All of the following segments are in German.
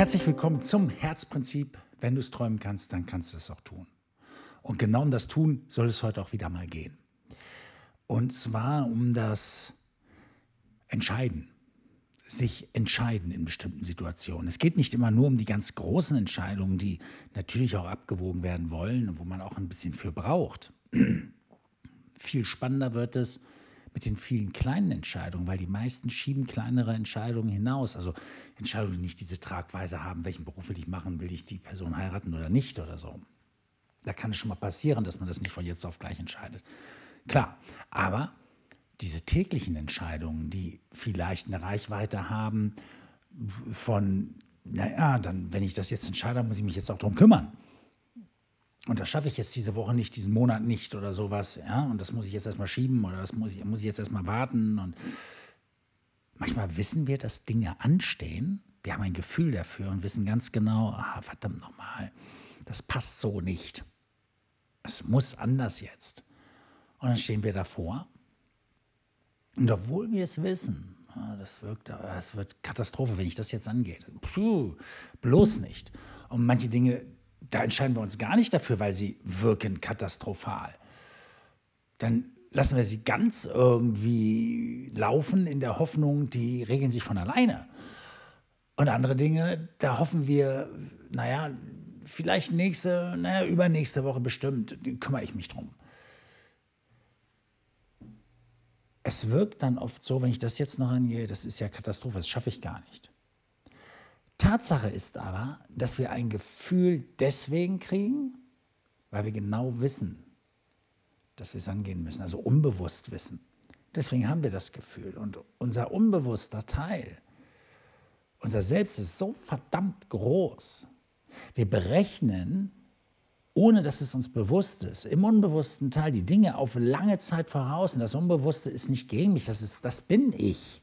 Herzlich willkommen zum Herzprinzip. Wenn du es träumen kannst, dann kannst du es auch tun. Und genau um das Tun soll es heute auch wieder mal gehen. Und zwar um das Entscheiden. Sich entscheiden in bestimmten Situationen. Es geht nicht immer nur um die ganz großen Entscheidungen, die natürlich auch abgewogen werden wollen und wo man auch ein bisschen für braucht. Viel spannender wird es, mit den vielen kleinen Entscheidungen, weil die meisten schieben kleinere Entscheidungen hinaus. Also Entscheidungen, die nicht diese Tragweise haben, welchen Beruf will ich machen, will ich die Person heiraten oder nicht oder so. Da kann es schon mal passieren, dass man das nicht von jetzt auf gleich entscheidet. Klar, aber diese täglichen Entscheidungen, die vielleicht eine Reichweite haben von, naja, dann, wenn ich das jetzt entscheide, muss ich mich jetzt auch darum kümmern. Und das schaffe ich jetzt diese Woche nicht, diesen Monat nicht oder sowas. Ja? Und das muss ich jetzt erstmal schieben oder das muss ich, muss ich jetzt erstmal warten. Und manchmal wissen wir, dass Dinge anstehen. Wir haben ein Gefühl dafür und wissen ganz genau, ah, verdammt nochmal, das passt so nicht. Es muss anders jetzt. Und dann stehen wir davor. Und obwohl wir es wissen, ah, das, wirkt, das wird Katastrophe, wenn ich das jetzt angehe. Puh, bloß nicht. Und manche Dinge, da entscheiden wir uns gar nicht dafür, weil sie wirken katastrophal. Dann lassen wir sie ganz irgendwie laufen in der Hoffnung, die regeln sich von alleine. Und andere Dinge, da hoffen wir, naja, vielleicht nächste, naja, übernächste Woche bestimmt, kümmere ich mich drum. Es wirkt dann oft so, wenn ich das jetzt noch angehe, das ist ja Katastrophe, das schaffe ich gar nicht. Tatsache ist aber, dass wir ein Gefühl deswegen kriegen, weil wir genau wissen, dass wir es angehen müssen, also unbewusst wissen. Deswegen haben wir das Gefühl. Und unser unbewusster Teil, unser Selbst ist so verdammt groß. Wir berechnen, ohne dass es uns bewusst ist, im unbewussten Teil die Dinge auf lange Zeit voraus. Und das Unbewusste ist nicht gegen mich, das, ist, das bin ich.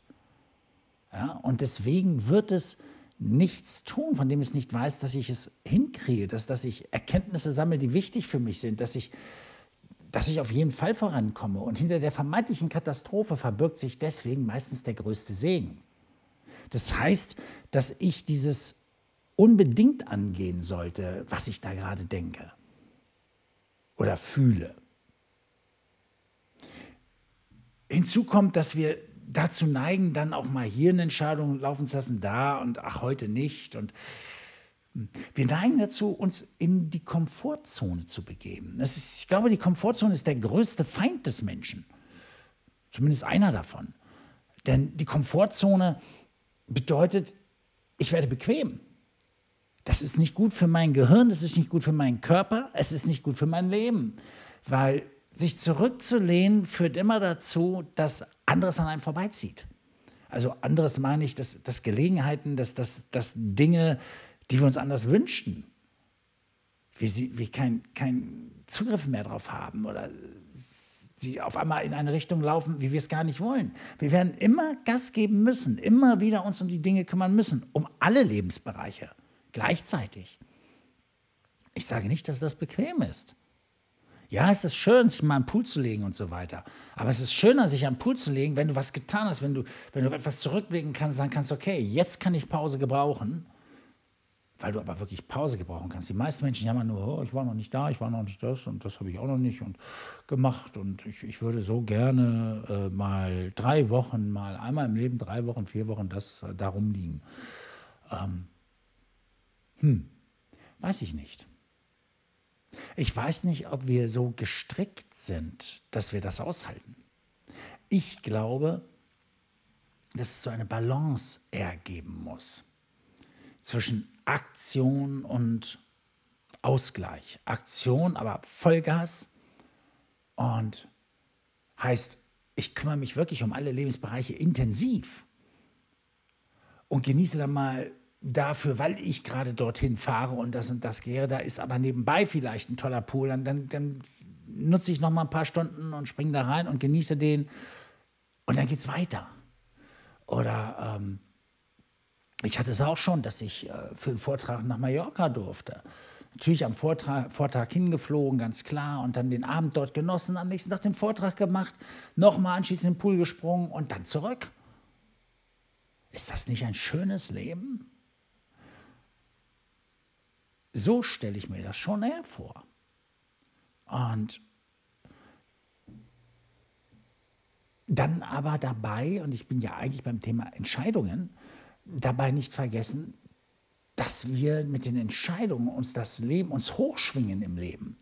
Ja, und deswegen wird es nichts tun, von dem es nicht weiß, dass ich es hinkriege, dass, dass ich Erkenntnisse sammle, die wichtig für mich sind, dass ich, dass ich auf jeden Fall vorankomme. Und hinter der vermeintlichen Katastrophe verbirgt sich deswegen meistens der größte Segen. Das heißt, dass ich dieses unbedingt angehen sollte, was ich da gerade denke oder fühle. Hinzu kommt, dass wir dazu neigen, dann auch mal hier eine Entscheidung laufen zu lassen, da und ach, heute nicht. Und hm, wir neigen dazu, uns in die Komfortzone zu begeben. Ist, ich glaube, die Komfortzone ist der größte Feind des Menschen. Zumindest einer davon. Denn die Komfortzone bedeutet, ich werde bequem. Das ist nicht gut für mein Gehirn, das ist nicht gut für meinen Körper, es ist nicht gut für mein Leben. Weil sich zurückzulehnen führt immer dazu, dass anderes an einem vorbeizieht. Also anderes meine ich, dass, dass Gelegenheiten, dass, dass, dass Dinge, die wir uns anders wünschten, wir, wir keinen kein Zugriff mehr darauf haben oder sie auf einmal in eine Richtung laufen, wie wir es gar nicht wollen. Wir werden immer Gas geben müssen, immer wieder uns um die Dinge kümmern müssen, um alle Lebensbereiche gleichzeitig. Ich sage nicht, dass das bequem ist. Ja, es ist schön, sich mal am Pool zu legen und so weiter. Aber es ist schöner, sich am Pool zu legen, wenn du was getan hast, wenn du, wenn du etwas zurückblicken kannst, sagen kannst, okay, jetzt kann ich Pause gebrauchen, weil du aber wirklich Pause gebrauchen kannst. Die meisten Menschen jammern nur, oh, ich war noch nicht da, ich war noch nicht das und das habe ich auch noch nicht und gemacht und ich, ich würde so gerne äh, mal drei Wochen, mal einmal im Leben, drei Wochen, vier Wochen das äh, darum liegen. Ähm, hm, weiß ich nicht. Ich weiß nicht, ob wir so gestrickt sind, dass wir das aushalten. Ich glaube, dass es so eine Balance ergeben muss zwischen Aktion und Ausgleich. Aktion, aber Vollgas und heißt, ich kümmere mich wirklich um alle Lebensbereiche intensiv und genieße dann mal dafür, weil ich gerade dorthin fahre und das und das gehe, da ist aber nebenbei vielleicht ein toller Pool, dann, dann, nutze ich noch mal ein paar Stunden und springe da rein und genieße den und dann geht es weiter. Oder ähm, ich hatte es auch schon, dass ich äh, für einen Vortrag nach Mallorca durfte. Natürlich am Vortrag, Vortrag hingeflogen, ganz klar, und dann den Abend dort genossen, am nächsten Tag den Vortrag gemacht, nochmal anschließend in den Pool gesprungen und dann zurück. Ist das nicht ein schönes Leben? So stelle ich mir das schon eher vor. Und dann aber dabei, und ich bin ja eigentlich beim Thema Entscheidungen, dabei nicht vergessen, dass wir mit den Entscheidungen uns das Leben, uns hochschwingen im Leben.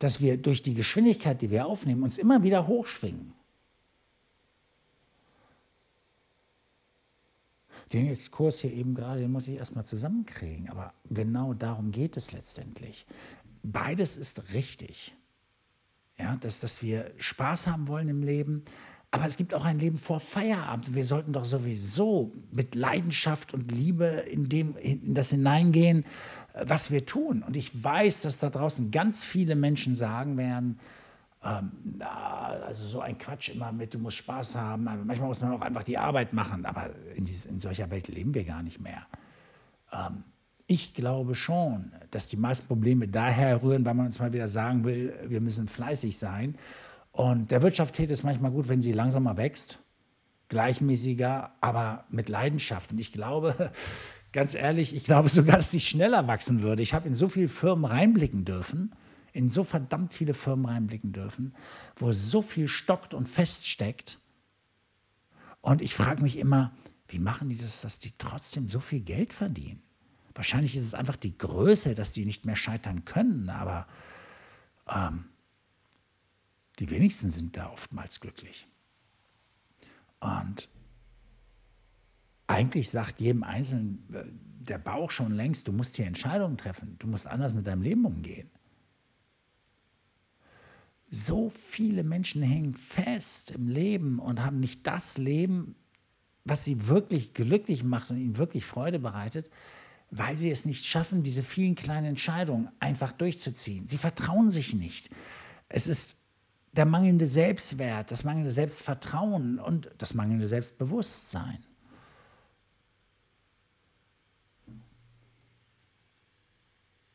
Dass wir durch die Geschwindigkeit, die wir aufnehmen, uns immer wieder hochschwingen. Den Exkurs hier eben gerade, den muss ich erstmal zusammenkriegen. Aber genau darum geht es letztendlich. Beides ist richtig. Ja, dass, dass wir Spaß haben wollen im Leben, aber es gibt auch ein Leben vor Feierabend. Wir sollten doch sowieso mit Leidenschaft und Liebe in, dem, in das hineingehen, was wir tun. Und ich weiß, dass da draußen ganz viele Menschen sagen werden, ähm, also so ein Quatsch immer mit, du musst Spaß haben. Manchmal muss man auch einfach die Arbeit machen. Aber in, dieses, in solcher Welt leben wir gar nicht mehr. Ähm, ich glaube schon, dass die meisten Probleme daher rühren, weil man uns mal wieder sagen will, wir müssen fleißig sein. Und der Wirtschaft täte es manchmal gut, wenn sie langsamer wächst, gleichmäßiger, aber mit Leidenschaft. Und ich glaube, ganz ehrlich, ich glaube sogar, dass sie schneller wachsen würde. Ich habe in so viele Firmen reinblicken dürfen, in so verdammt viele Firmen reinblicken dürfen, wo so viel stockt und feststeckt. Und ich frage mich immer, wie machen die das, dass die trotzdem so viel Geld verdienen? Wahrscheinlich ist es einfach die Größe, dass die nicht mehr scheitern können, aber ähm, die wenigsten sind da oftmals glücklich. Und eigentlich sagt jedem Einzelnen äh, der Bauch schon längst, du musst hier Entscheidungen treffen, du musst anders mit deinem Leben umgehen. So viele Menschen hängen fest im Leben und haben nicht das Leben, was sie wirklich glücklich macht und ihnen wirklich Freude bereitet, weil sie es nicht schaffen, diese vielen kleinen Entscheidungen einfach durchzuziehen. Sie vertrauen sich nicht. Es ist der mangelnde Selbstwert, das mangelnde Selbstvertrauen und das mangelnde Selbstbewusstsein.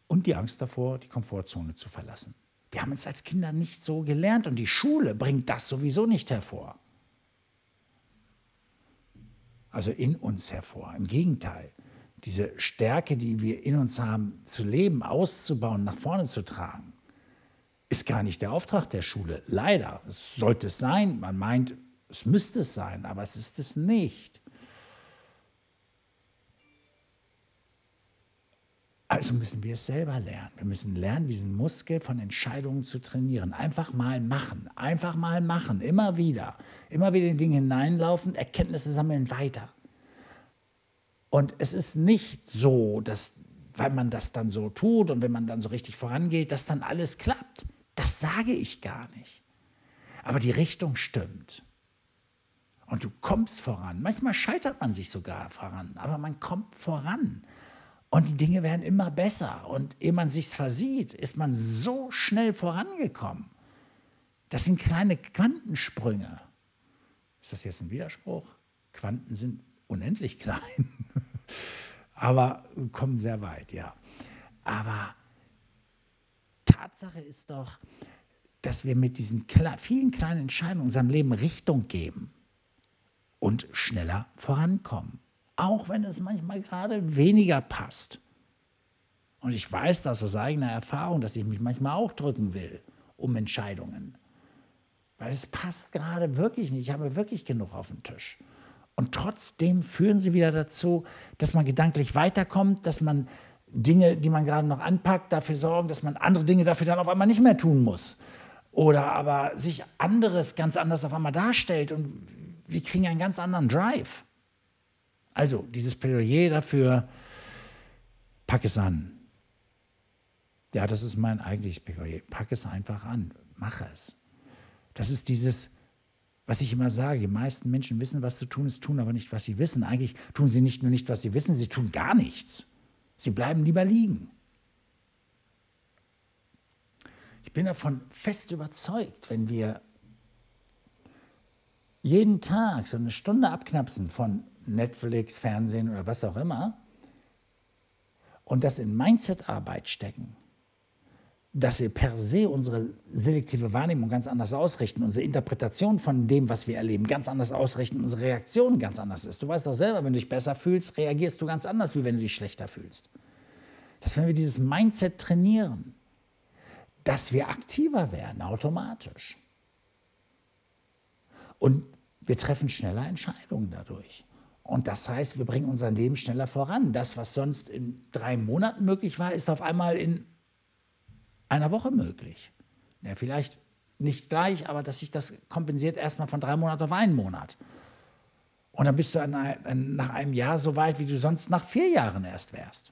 Und die Angst davor, die Komfortzone zu verlassen. Wir haben es als Kinder nicht so gelernt und die Schule bringt das sowieso nicht hervor. Also in uns hervor. Im Gegenteil, diese Stärke, die wir in uns haben, zu leben, auszubauen, nach vorne zu tragen, ist gar nicht der Auftrag der Schule. Leider. Es sollte es sein. Man meint, es müsste es sein, aber es ist es nicht. Also müssen wir es selber lernen. Wir müssen lernen, diesen Muskel von Entscheidungen zu trainieren. Einfach mal machen, einfach mal machen, immer wieder. Immer wieder in Dinge hineinlaufen, Erkenntnisse sammeln, weiter. Und es ist nicht so, dass, weil man das dann so tut und wenn man dann so richtig vorangeht, dass dann alles klappt. Das sage ich gar nicht. Aber die Richtung stimmt. Und du kommst voran. Manchmal scheitert man sich sogar voran, aber man kommt voran. Und die Dinge werden immer besser. Und ehe man sich's versieht, ist man so schnell vorangekommen. Das sind kleine Quantensprünge. Ist das jetzt ein Widerspruch? Quanten sind unendlich klein, aber kommen sehr weit, ja. Aber Tatsache ist doch, dass wir mit diesen vielen kleinen Entscheidungen unserem Leben Richtung geben und schneller vorankommen. Auch wenn es manchmal gerade weniger passt. Und ich weiß das aus eigener Erfahrung, dass ich mich manchmal auch drücken will um Entscheidungen. Weil es passt gerade wirklich nicht. Ich habe wirklich genug auf dem Tisch. Und trotzdem führen sie wieder dazu, dass man gedanklich weiterkommt, dass man Dinge, die man gerade noch anpackt, dafür sorgen, dass man andere Dinge dafür dann auf einmal nicht mehr tun muss. Oder aber sich anderes ganz anders auf einmal darstellt und wir kriegen einen ganz anderen Drive. Also dieses Plädoyer dafür, pack es an. Ja, das ist mein eigentliches Plädoyer. Pack es einfach an. Mach es. Das ist dieses, was ich immer sage, die meisten Menschen wissen, was zu tun ist, tun aber nicht, was sie wissen. Eigentlich tun sie nicht nur nicht, was sie wissen, sie tun gar nichts. Sie bleiben lieber liegen. Ich bin davon fest überzeugt, wenn wir jeden Tag so eine Stunde abknapsen von Netflix, Fernsehen oder was auch immer und das in Mindset-Arbeit stecken, dass wir per se unsere selektive Wahrnehmung ganz anders ausrichten, unsere Interpretation von dem, was wir erleben, ganz anders ausrichten, unsere Reaktion ganz anders ist. Du weißt doch selber, wenn du dich besser fühlst, reagierst du ganz anders, wie wenn du dich schlechter fühlst. dass wenn wir dieses Mindset trainieren, dass wir aktiver werden automatisch. Und wir treffen schneller Entscheidungen dadurch. Und das heißt, wir bringen unser Leben schneller voran. Das, was sonst in drei Monaten möglich war, ist auf einmal in einer Woche möglich. Ja, vielleicht nicht gleich, aber dass sich das kompensiert erstmal von drei Monaten auf einen Monat. Und dann bist du ein, nach einem Jahr so weit, wie du sonst nach vier Jahren erst wärst.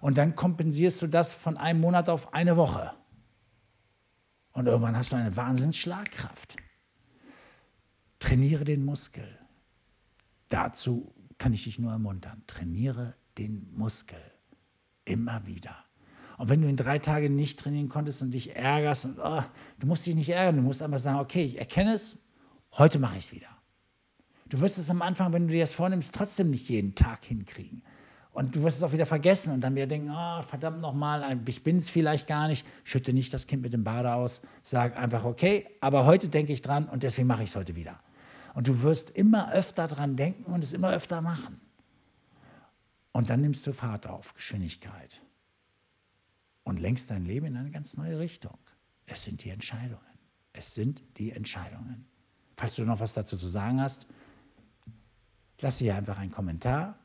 Und dann kompensierst du das von einem Monat auf eine Woche. Und irgendwann hast du eine Wahnsinnsschlagkraft. Trainiere den Muskel. Dazu kann ich dich nur ermuntern. Trainiere den Muskel. Immer wieder. Und wenn du in drei Tagen nicht trainieren konntest und dich ärgerst, und, oh, du musst dich nicht ärgern, du musst einfach sagen, okay, ich erkenne es, heute mache ich es wieder. Du wirst es am Anfang, wenn du dir das vornimmst, trotzdem nicht jeden Tag hinkriegen. Und du wirst es auch wieder vergessen und dann wieder denken, oh, verdammt nochmal, ich bin es vielleicht gar nicht. Schütte nicht das Kind mit dem Bade aus. Sag einfach, okay, aber heute denke ich dran und deswegen mache ich es heute wieder. Und du wirst immer öfter dran denken und es immer öfter machen. Und dann nimmst du Fahrt auf, Geschwindigkeit und lenkst dein Leben in eine ganz neue Richtung. Es sind die Entscheidungen. Es sind die Entscheidungen. Falls du noch was dazu zu sagen hast, lass hier einfach einen Kommentar.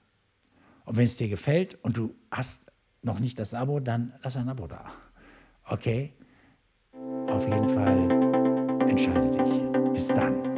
Und wenn es dir gefällt und du hast noch nicht das Abo, dann lass ein Abo da. Okay? Auf jeden Fall entscheide dich. Bis dann.